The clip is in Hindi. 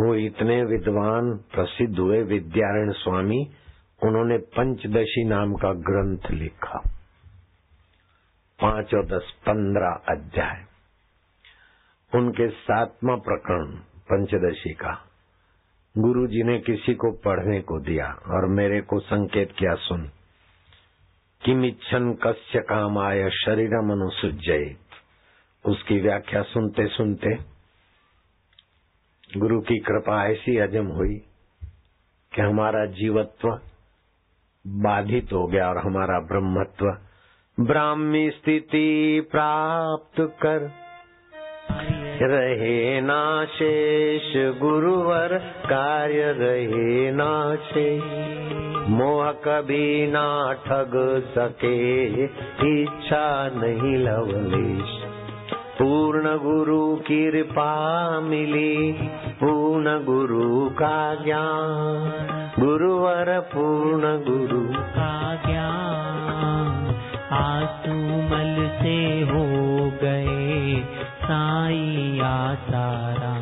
वो इतने विद्वान प्रसिद्ध हुए विद्यारण स्वामी, उन्होंने पंचदशी नाम का ग्रंथ लिखा। पाँच और दस पंद्रह अध्याय। उनके सातवा प्रकरण पंचदशी का। गुरु जी ने किसी को पढ़ने को दिया और मेरे को संकेत किया, सुन। किमिच्छन कस्य काम आय शरीर मनुसुजयित उसकी व्याख्या सुनते सुनते गुरु की कृपा ऐसी अजम हुई कि हमारा जीवत्व बाधित हो गया और हमारा ब्रह्मत्व ब्राह्मी स्थिति प्राप्त कर रहे ना शेष गुरुवर, कार्य रहे ना शेष। मोह कभी ना ठग सके, इच्छा नहीं लवलेश। पूर्ण गुरु कृपा मिली, पूर्ण गुरु का ज्ञान, गुरुवर पूर्ण गुरु का ज्ञान। आसुमल से हो गए साई आसारा